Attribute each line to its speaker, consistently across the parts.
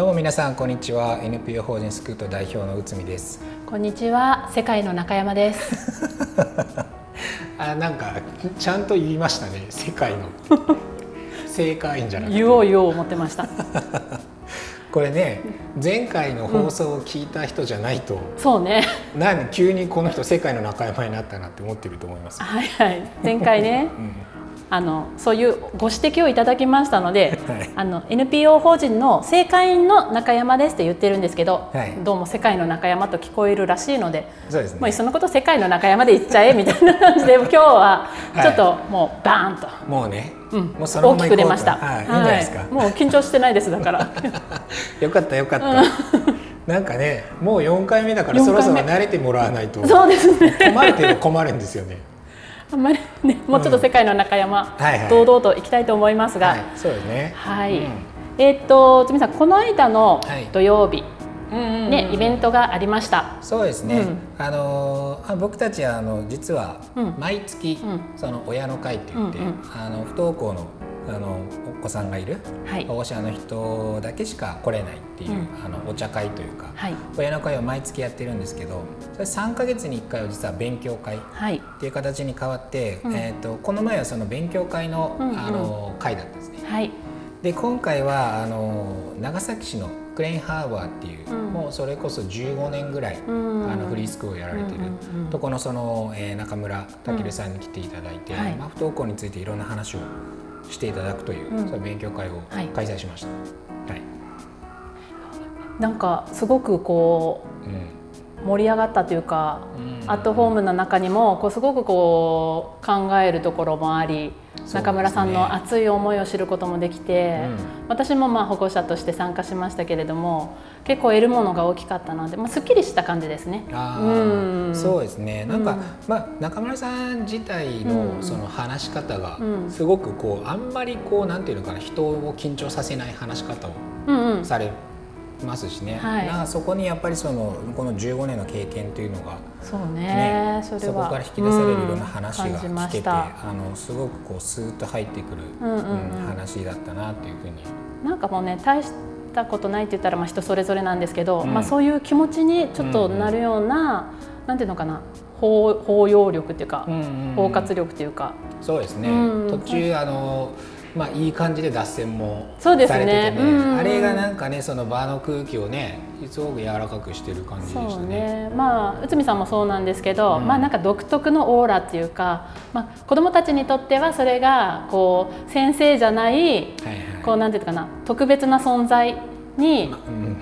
Speaker 1: どうも皆さんこんにちは。NPO 法人スクート代表の内海です。
Speaker 2: こんにちは。世界の中山です。
Speaker 1: あなんかちゃんと言いましたね。世界の。正解じゃなくて。
Speaker 2: 言おう言おう思ってました。
Speaker 1: これね前回の放送を聞いた人じゃないと、うん、
Speaker 2: そうね。
Speaker 1: 何急にこの人世界の中山になったなって思ってると思います
Speaker 2: はいはい。前回ね、うんあのそういうご指摘をいただきましたので、はい、あの NPO 法人の正会員の中山ですって言ってるんですけど、はい、どうも世界の中山と聞こえるらしいのでそうです、ね、もういっそのこと世界の中山で言っちゃえみたいな感じで今日は ちょっともうバーンと、
Speaker 1: もうね、
Speaker 2: うん、もう大きく出ました、
Speaker 1: はい、いいんじゃないですか、
Speaker 2: もう緊張してないですだから。
Speaker 1: よかったよかった、なんかねもう4回目だからそろそろ慣れてもらわないと。
Speaker 2: そうですね。
Speaker 1: 困るって困るんですよね
Speaker 2: あんまりねもうちょっと世界の中山、うんはいはい、堂々といきたいと思いますが、はい、
Speaker 1: そうですね。
Speaker 2: はい、うん、えっ、とつみさんこの間の土曜日、ね、イベントがありました。
Speaker 1: そうですね。うん、あのあ僕たちはあの実は毎月、その親の会って言って、うんうん、あの不登校のあのお子さんがいる保護者の人だけしか来れないっていう、うん、あのお茶会というか、はい、親の会を毎月やってるんですけどそれ3か月に1回は実は勉強会っていう形に変わって、はい、えーと、この前はその勉強会の,、あの会だったんですね。はい、で今回はあの長崎市のクレインハーバーっていう、うん、もうそれこそ15年ぐらい、うん、あのフリースクールをやられてる、とこのその、えー、中村武さんに来ていただいて、はい、まあ、不登校についていろんな話をしていただくという、うん、勉強会を開催しました。はい、
Speaker 2: なんかすごくこう、盛り上がったというか、アットホームの中にもこうすごくこう考えるところもあり、中村さんの熱い思いを知ることもできて、うん、私もまあ保護者として参加しましたけれども結構得るものが大きかったので、まあ、すっきりした感じですね。
Speaker 1: うん、そうですね。なんか、うん、まあ、中村さん自体のその話し方がすごくこうあんまりこうなんていうのかな人を緊張させない話し方をされますしね、はい、なそこにやっぱりそのこの15年の経験というのが
Speaker 2: そうね、ね、そ
Speaker 1: そこから引き出されるいろんな話が聞けて、うん、あのすごくこうスーッと入ってくる、うんうんうん、話だったなっていうふうに。
Speaker 2: なんかもうね大したことないって言ったらまあ人それぞれなんですけど、うん、まあ、そういう気持ちにちょっとなるような、うんうん、なんていうのかな包包容力っていうか、包括力っていうか。
Speaker 1: そうですね、うん、途中あのまあ、いい感じで脱線もされててね、ねうん、あれがなんかねその場の空気をねすごく柔らかくしてる感じでしたね。
Speaker 2: ね。まあ内海さんもそうなんですけど、うん、まあなんか独特のオーラっていうか、まあ、子どもたちにとってはそれがこう先生じゃない、はいはい、こうなんていうかな特別な存在に、まうん、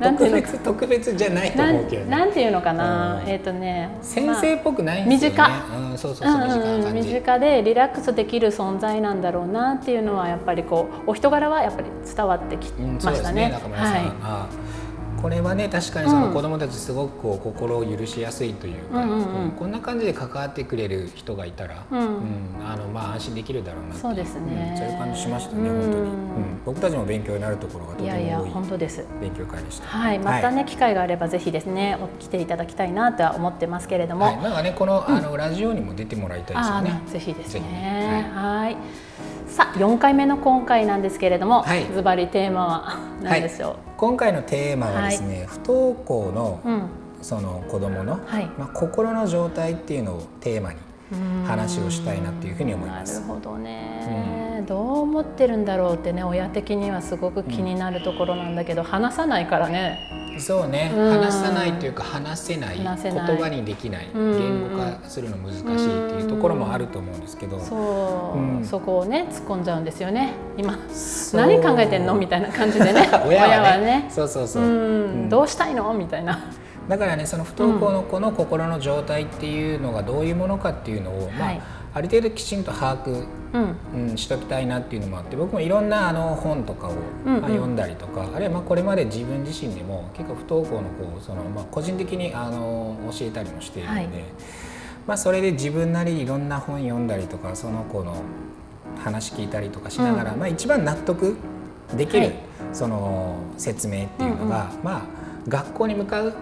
Speaker 1: 特別 特別じゃないと思うけど、ね、
Speaker 2: なんていうのかな、えっ、ー、とね
Speaker 1: 先生っぽくないんですよね、
Speaker 2: まあ、身近、うん、そうそうそう身近な身近でリラックスできる存在なんだろうなっていうのはやっぱりこうお人柄はやっぱり伝わってきましたね。うん、ね。中村さん、
Speaker 1: はいこれはね確かにその子どもたちすごくこう心を許しやすいというか、うんうんうん、こんな感じで関わってくれる人がいたら、うん、うん、あのまあ安心できるだろうな
Speaker 2: そうですね、
Speaker 1: うん、そういう感じしましたね、本当に、僕たちも勉強になるところがとても多いいやいや
Speaker 2: 本当です。
Speaker 1: 勉強会でした。
Speaker 2: はい。またね、はい、機会があればぜひですね来ていただきたいなとは思ってますけれども、はい、
Speaker 1: なんかねこの,、あのラジオにも出てもらいたいですよね。
Speaker 2: ぜひですね。はい。さあ4回目の今回なんですけれども、はい、ズバリテーマは何でしょう、はい、
Speaker 1: 今回のテーマはですね、はい、不登校の、うん、その子どもの、まあ、心の状態っていうのをテーマに話をしたいなっていうふうに思います。
Speaker 2: なるほどね、うん、どう思ってるんだろうってね親的にはすごく気になるところなんだけど、うん、話さないからね。
Speaker 1: そうね、話さないというか話せない言葉にできない。言語化するの難しいところもあると思うんですけど、
Speaker 2: そう、うん、そこをね突っ込んじゃうんですよね。今何考えてんの？みたいな感じでね。親はね。
Speaker 1: そうそうそう、
Speaker 2: うん、どうしたいの？みたいな。
Speaker 1: だからねその不登校の子の心の状態っていうのがどういうものかっていうのを、まあ、ある程度きちんと把握、うん。しときたいなっていうのもあって僕もいろんなあの本とかを、まあ、読んだりとか、あるいはまあこれまで自分自身でも結構不登校の子をその、まあ、個人的にあの教えたりもしているので、まあ、それで自分なりにいろんな本読んだりとかその子の話聞いたりとかしながら、まあ、一番納得できる、その説明っていうのが、まあ、学校に向かう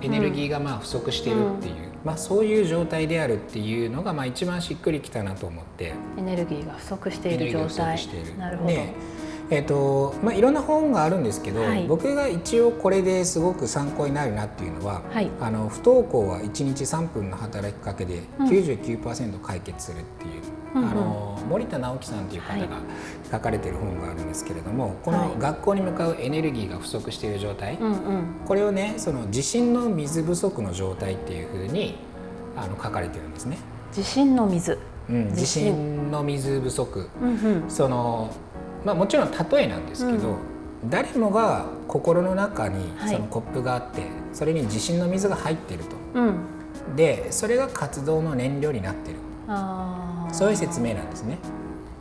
Speaker 1: エネルギーがまあ不足しているっていう、まあ、そういう状態であるっていうのがまあ一番しっくりきたなと思って。
Speaker 2: エネルギーが不足している状態。なるほど、
Speaker 1: えーとまあ、いろんな本があるんですけど、はい、僕が一応これですごく参考になるなっていうのは、はい、あの不登校は1日3分の働きかけで99%解決するっていう、うん、あの森田直樹さんという方が書かれてる本があるんですけれども、はい、この学校に向かうエネルギーが不足している状態、うんうん、これをねその地震の水不足の状態っていうふうにあの書かれてるんですね。
Speaker 2: 地震の水、
Speaker 1: うん、地震の水不足、うんうん、そのまあ、もちろん例えなんですけど、うん、誰もが心の中にそのコップがあって、はい、それに地震の水が入ってると、うん、でそれが活動の燃料になってる。そういう説明なんですね。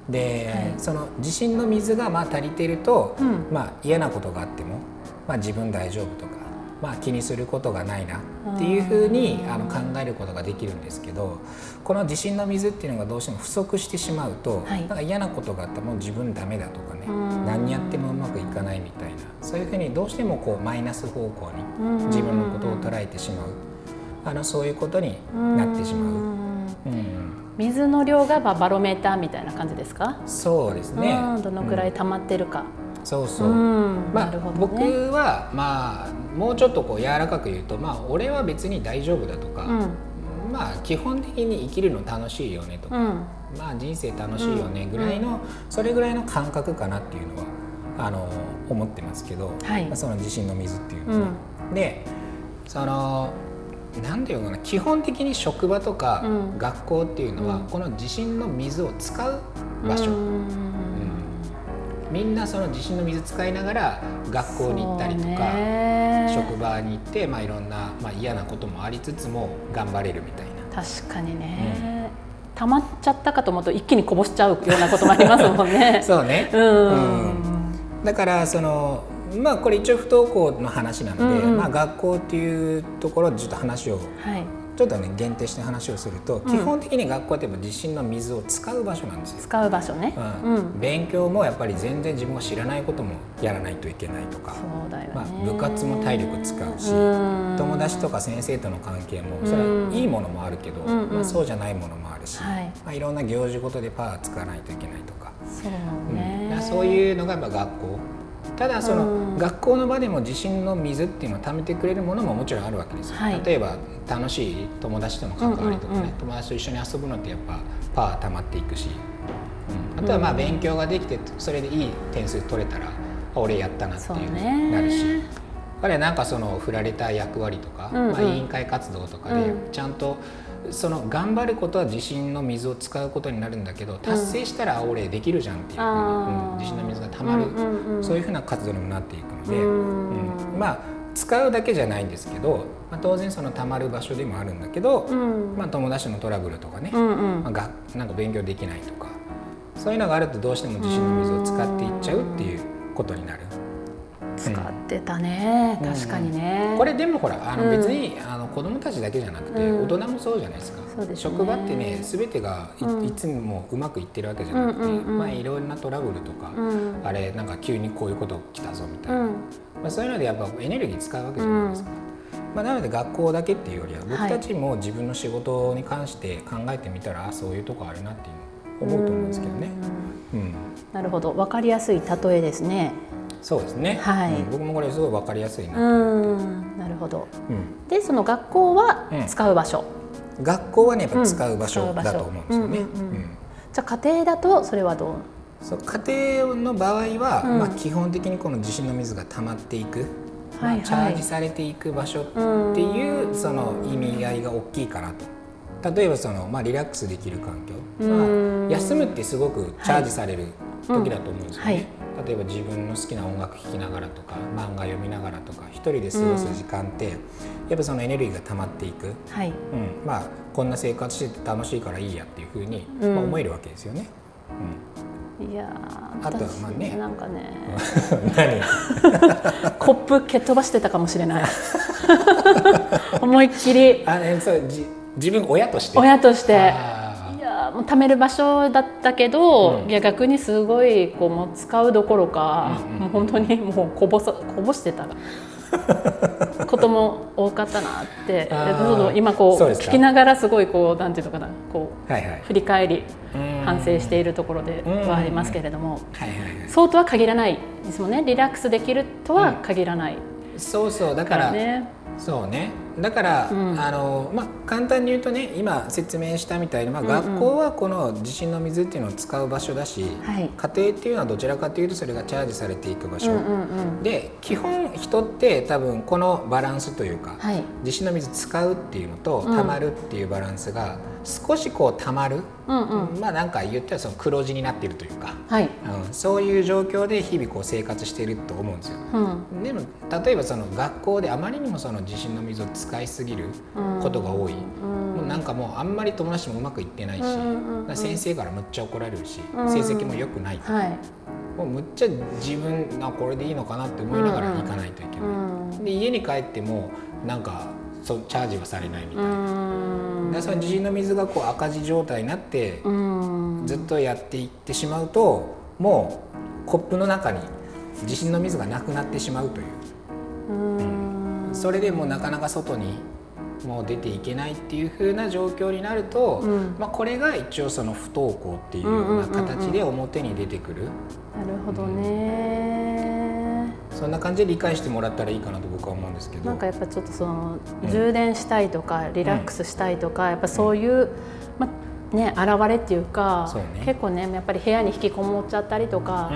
Speaker 1: で、はい、その地震の水がまあ足りてると、うん、まあ、嫌なことがあっても、まあ、自分大丈夫とかまあ、気にすることがないなっていうふうにあの考えることができるんですけどこの地震の水っていうのがどうしても不足してしまうと、はい、なんか嫌なことがあったらもう自分ダメだとかね何やってもうまくいかないみたいなそういうふうにどうしてもこうマイナス方向に自分のことを捉えてしまうあのそういうことになってしまう。
Speaker 2: うん。水の量がバロメーターみたいな感じですか？
Speaker 1: そうですね。
Speaker 2: どのくらい溜まってるか、
Speaker 1: そうそう、まあ、ね、僕はまあもうちょっとこう柔らかく言うとまあ俺は別に大丈夫だとか、うん、まあ基本的に生きるの楽しいよねとか、うん、まあ人生楽しいよねぐらいの、それぐらいの感覚かなっていうのはあの思ってますけど、はい、その地震の水っていうのは、でその何て言うのかな基本的に職場とか学校っていうのは、この地震の水を使う場所。みんなその地震の水使いながら学校に行ったりとか職場に行って、まあ、いろんな、まあ、嫌なこともありつつも頑張れるみたい
Speaker 2: な。確かにね、うん、溜まっちゃったかと思うと一気にこぼしちゃうようなこともありますもんね。
Speaker 1: そうね、うん、うん、だからそのまあこれ一応不登校の話なので、うんうん、まあ、学校っていうところでちょっと話を、はいちょっとね限定して話をすると、うん、基本的に学校って地震の水を使う場所なんですよ。
Speaker 2: 使う場所ね、
Speaker 1: うん、勉強もやっぱり全然自分が知らないこともやらないといけないとか。
Speaker 2: そうだよ、ね、
Speaker 1: まあ、部活も体力使うし友達とか先生との関係もそれはいいものもあるけど、まあ、そうじゃないものもあるし、はい、まあ、いろんな行事ごとでパワー使わないといけないとか。
Speaker 2: そう,、ね。
Speaker 1: そういうのがやっぱ学校ただその学校の場でも地震の水っていうのを貯めてくれるものももちろんあるわけですよ、はい、例えば楽しい友達との関わりとかね、うんうんうん、友達と一緒に遊ぶのってやっぱパワー溜まっていくし、うん、あとはまあ勉強ができてそれでいい点数取れたら俺やったなっていうなるし。彼なんかその振られた役割とか、うんうん、まあ、委員会活動とかでちゃんとその頑張ることは地震の水を使うことになるんだけど達成したら俺できるじゃんっていうふうに、うん、地震の水がたまる、うんうん、そういうふうな活動にもなっていくので、うん、まあ使うだけじゃないんですけど、まあ、当然そのたまる場所でもあるんだけど、まあ、友達のトラブルとかね、うんうん、まあ、がなんか勉強できないとかそういうのがあるとどうしても地震の水を使っていっちゃうっていうことになる。
Speaker 2: 使ってたね、うん、確かにね、
Speaker 1: これでもほらあの別に、あの子供たちだけじゃなくて、大人もそうじゃないですか、すね、職場ってね全てがい,、つもうまくいってるわけじゃなくて、まあ、いろんなトラブルとか、あれなんか急にこういうこと来たぞみたいな、まあ、そういうのでやっぱエネルギー使うわけじゃないですか。まあ、なので学校だけっていうよりは僕たちも自分の仕事に関して考えてみたら、はい、そういうとこあるなっていう思うと思うんですけどね。
Speaker 2: うん、なるほど。分かりやすい例えですね。
Speaker 1: そうですね、はい、うん、僕もこれすごい分かりやすいな。
Speaker 2: なるほど、うん、でその学校は使う場所、
Speaker 1: うん、学校はねやっぱ使う場所だと思うんですよね。
Speaker 2: じゃあ家庭だとそれはどう？
Speaker 1: そう家庭の場合は、まあ、基本的にこの地震の水が溜まっていく、まあ、チャージされていく場所っていうその意味合いが大きいかなと。例えばその、まあ、リラックスできる環境、まあ、休むってすごくチャージされる時だと思うんですよね。はい例えば自分の好きな音楽聴きながらとか漫画読みながらとか一人で過ごす時間って、うん、やっぱそのエネルギーが溜まっていく、はい。うん、まあこんな生活してて楽しいからいいやっていうふうに、まあ、思えるわけですよね。
Speaker 2: うん、いや
Speaker 1: あとはまあね。
Speaker 2: なんかね。
Speaker 1: 何？
Speaker 2: コップ蹴っ飛ばしてたかもしれない。思いっきり。
Speaker 1: あ、ね、そうじ自分親として。
Speaker 2: 親として貯める場所だったけど、うん、いや逆にすごいこうもう使うどころか、うんうん、もう本当にもうこぼさこぼしてた。ことも多かったなって。今こう聞きながらすごいこうなんていうのかなこう、はいはい、振り返り反省しているところではありますけれども、そうとは限らないですもんね。リラックスできるとは限らない、
Speaker 1: うん、そうそう。だから、ね、そうねだから、うん、あのまあ、簡単に言うとね今説明したみたいに、まあ、学校はこの地震の水っていうのを使う場所だし、うんうん、家庭っていうのはどちらかというとそれがチャージされていく場所、で基本人って多分このバランスというか、はい、地震の水使うっていうのとたまるっていうバランスが少しこうたまる、うんうん、まあなんか言ったらその黒字になっているというか、はい、うん、そういう状況で日々こう生活していると思うんですよ。うん、でも例えばその学校であまりにもその地震の水を使いすぎることが多い、もうなんかもうあんまり友達もうまくいってないし、先生からむっちゃ怒られるし、成績も良くない、はい、もうむっちゃ自分あこれでいいのかなって思いながら行かないといけない。で家に帰ってもなんかそうチャージはされないみたいな。でその地震の水がこう赤字状態になってずっとやっていってしまうともうコップの中に地震の水がなくなってしまうという。それでもなかなか外にもう出ていけないっていう風な状況になると、うん、まあ、これが一応その不登校っていうような形で表に出てくる。
Speaker 2: なるほどね、
Speaker 1: うん、そんな感じで理解してもらったらいいかなと僕は思うんですけど。
Speaker 2: なんかやっぱちょっとその、充電したいとかリラックスしたいとか、やっぱそういう、まあね、現れっていうか、ね、結構ねやっぱり部屋に引きこもっちゃったりとか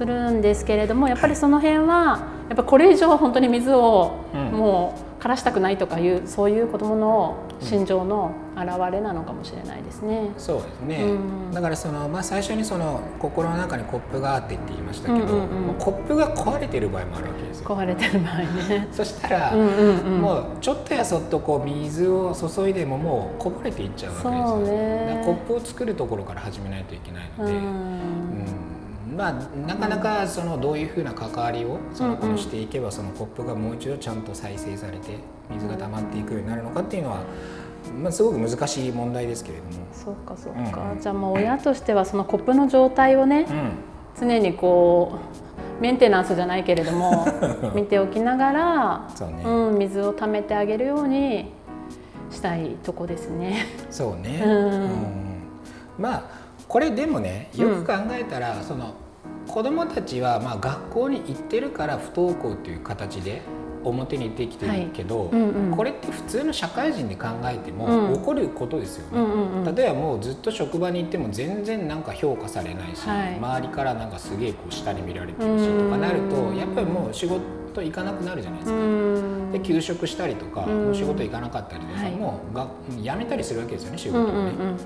Speaker 2: するんですけれども、やっぱりその辺はやっぱこれ以上本当に水をもう、枯らしたくないとかいうそういう子どもの心情の表れなのかもしれないですね。
Speaker 1: そうですね、うん、だからその、まあ、最初にその心の中にコップがあってって言いましたけど、うんうんうん、コップが壊れてる場合もあるわけですよ。
Speaker 2: 壊れてる場合ね。
Speaker 1: そしたら、うんうんうん、もうちょっとやそっとこう水を注いでももうこぼれていっちゃうわけですよ。ね、コップを作るところから始めないといけないので。うんまあ、なかなかそのどういうふうな関わりをその子にしていけばそのコップがもう一度ちゃんと再生されて水が溜まっていくようになるのかっていうのは、まあ、すごく難しい問題ですけれども。
Speaker 2: そうかそうか、うん、じゃあもう親としてはそのコップの状態をね、うん、常にこうメンテナンスじゃないけれども 見ておきながらう、ね、うん、水を溜めてあげるようにしたいとこですね。
Speaker 1: そうね、うん、うん、まあこれでもねよく考えたら、その子どもたちはまあ学校に行ってるから不登校という形で表に出てきてるけど、はい。うんうん、これって普通の社会人で考えても起こることですよね、うんうんうん、例えばもうずっと職場に行っても全然なんか評価されないし、はい、周りからなんかすげえこう下に見られてるしとかなるとやっぱりもう仕事行かなくなるじゃないですか。で休職したりとかもう仕事行かなかったりとか、もうが辞めたりするわけですよね仕事をね。うんうん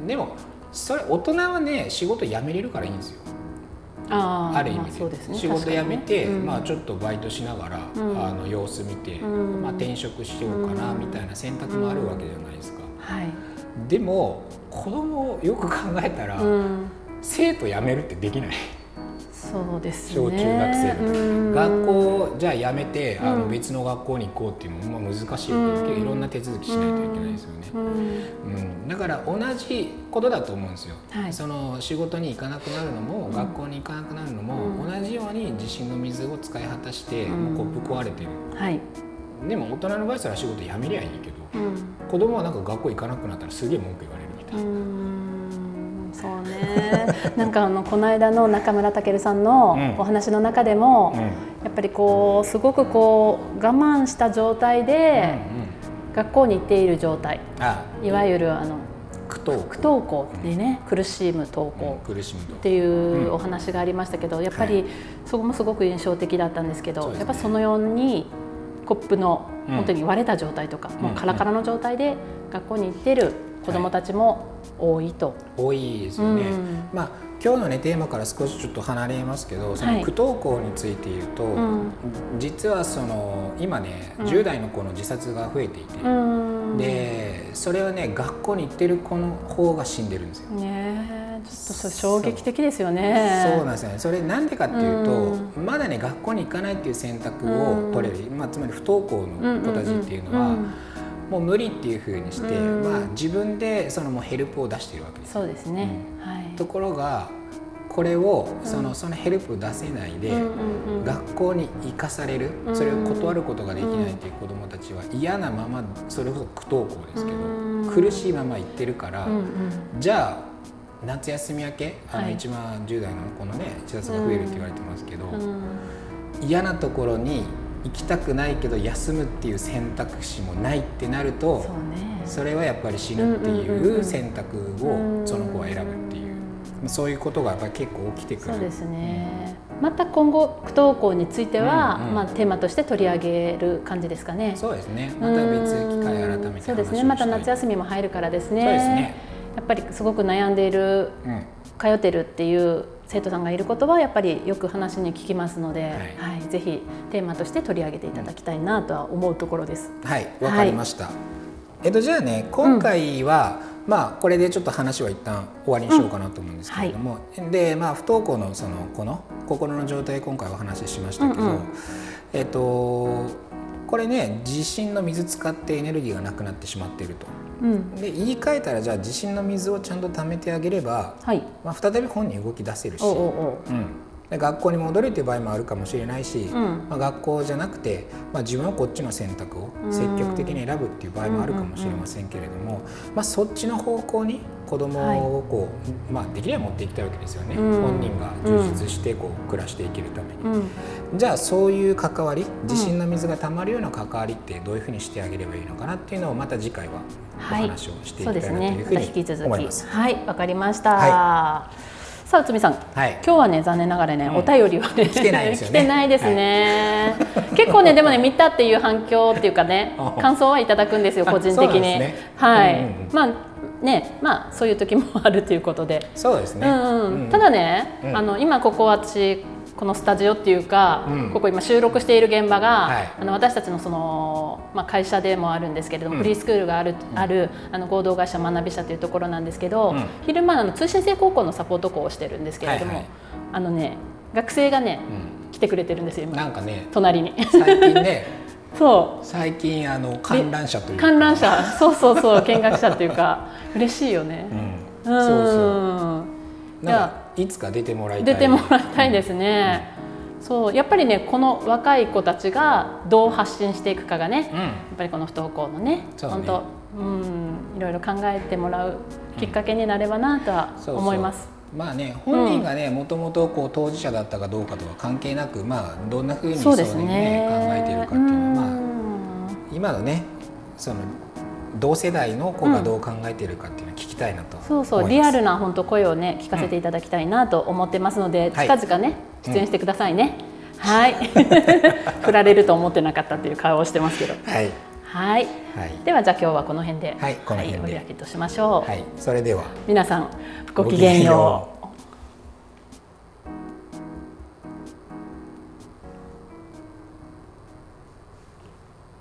Speaker 1: うん、でもそれ大人はね仕事辞めれるからいいんですよ。あある意味で。まあでね、仕事辞めて、うん、まあ、ちょっとバイトしながら、うん、あの様子見て、うん、まあ、転職しようかなみたいな選択もあるわけじゃないですか。はい、でも子供よく考えたら、生徒辞めるってできない。
Speaker 2: そうです
Speaker 1: 小中学生の学校じゃあやめてあの別の学校に行こうっていうのも難しいわけでいろんな手続きしないといけないですよね、うん。だから同じことだと思うんですよ、はい、その仕事に行かなくなるのも、学校に行かなくなるのも、同じように地震の水を使い果たして、もうコップ壊れてる、はい、でも大人の場合それは仕事辞めりゃいいけど、うん、子供はなんか学校行かなくなったらすげえ文句言われるみたいな。
Speaker 2: なんかあのこの間の中村健さんのお話の中でも、うん、やっぱりこうすごくこう我慢した状態で学校に行っている状態、いわゆるあの不登校でね、苦しむ登校。っていうお話がありましたけどやっぱりそこもすごく印象的だったんですけど、やっぱそのようにコップの本当に割れた状態とか、もうカラカラの状態で学校に行ってる子どもたちも多いと、
Speaker 1: 多いですよね、うん、まあ今日のねテーマから少しちょっと離れますけどその不登校について言うと、はいうん、実はその今ね、うん、10代の子の自殺が増えていて、うん、でそれはね学校に行ってる子の方が死んでるんですよ。
Speaker 2: ねちょっと衝撃的ですよね。
Speaker 1: そうなんですよね。それなんでかっていうと、まだね学校に行かないっていう選択を取れる、まあつまり不登校の子たちっていうのは。もう無理っていうふうにして、まあ、自分でそのもうヘルプを出しているわけです。
Speaker 2: そうですね、
Speaker 1: はい、ところがこれをそのそのヘルプを出せないで学校に行かされるそれを断ることができないという子どもたちは嫌なままそれこそ不登校ですけど苦しいまま行ってるからじゃあ夏休み明けあの一番10代の子のね自殺が増えるって言われてますけど嫌なところに行きたくないけど休むっていう選択肢もないってなるとそれはやっぱり死ぬっていう選択をその子は選ぶっていう。そういうことがやっぱり結構起きてくる。
Speaker 2: そうですね、また今後不登校については、うんうん、まあ、テーマとして取り上げる感じですかね。
Speaker 1: そうですね。また別機会改めて
Speaker 2: そうですね。また夏休みも入るからですね。そうですね。やっぱりすごく悩んでいる、うん、通ってるっていう生徒さんがいることはやっぱりよく話に聞きますので、はい、はい、ぜひテーマとして取り上げていただきたいなとは思うところです。
Speaker 1: はいわかりました、はい、えっとじゃあね今回は、うんまあこれでちょっと話は一旦終わりにしようかなと思うんですけれども、うんはい、でまあ不登校のそのこの心の状態今回お話ししましたけど、うんうん、えっとこれね地震の水使ってエネルギーがなくなってしまっていると。うん、で言い換えたらじゃあ地震の水をちゃんと貯めてあげれば、はい、まあ、再び本人動き出せるし、おうおう。うん、で学校に戻るという場合もあるかもしれないし、うん、まあ、学校じゃなくて、まあ、自分はこっちの選択を積極的に選ぶっていう場合もあるかもしれませんけれども、まあ、そっちの方向に子どもをこう、はい、まあ、できれば持っていきたいわけですよね、うん、本人が充実してこう暮らしていけるために、うん、じゃあそういう関わり地震の水がたまるような関わりってどういうふうにしてあげればいいのかなっていうのをまた次回はお話をしていきたいなというふうに思います。
Speaker 2: はい、わ、はい、かりました、はいさあ内海さん、はい、今日はね残念ながらね、うん、お便りはね
Speaker 1: 来てないですよ
Speaker 2: ね。来てないですね。はい、結構ねでもね見たっていう反響っていうかね 感想はいただくんですよ個人的に。ね、はい、うんうん、まあねまあそういう時もあるということで。
Speaker 1: そうですね。
Speaker 2: うんうん、ただね、あの今ここ私このスタジオっていうか、うん、ここ今収録している現場が、はい、あの私たちのその、まあ、会社でもあるんですけれども、うん、フリースクールがある,、あるあの合同会社学び社というところなんですけど、うん、昼間あの通信制高校のサポート校をしてるんですけれども、はいはい、あのね学生がね、来てくれてるんですよ今。
Speaker 1: なんかね
Speaker 2: 隣に。
Speaker 1: 最近ね
Speaker 2: そ
Speaker 1: う。最近あの観覧車という
Speaker 2: 観覧車。そうそうそう見学者というか。嬉しいよね、
Speaker 1: うん、そうそう。なんかいつか出てもらい
Speaker 2: たい。出てもらいたいですね、うん、そうやっぱりねこの若い子たちがどう発信していくかがね、うん、やっぱりこの不登校のねね。本当うんいろいろ考えてもらうきっかけになればなとは思います。
Speaker 1: まあね、本人がねもともとこう当事者だったかどうかとは関係なく、まあ、どんなふうにそうね、ね。考えているかっていうのは、まあ、今のねその同世代の子がどう考えているかっていうのを聞きたいなと、うん、
Speaker 2: そうそうリアルな本当声をね聞かせていただきたいなと思ってますので、うん、近々ね、出演してくださいね、うん、はい。振られると思ってなかったっていう顔をしてますけど。はい。はい、はい、ではじゃあ今日はこの辺で、はい、この辺で、はい、お開きとしましょう、はい、
Speaker 1: それでは。
Speaker 2: 皆さんごきげんよう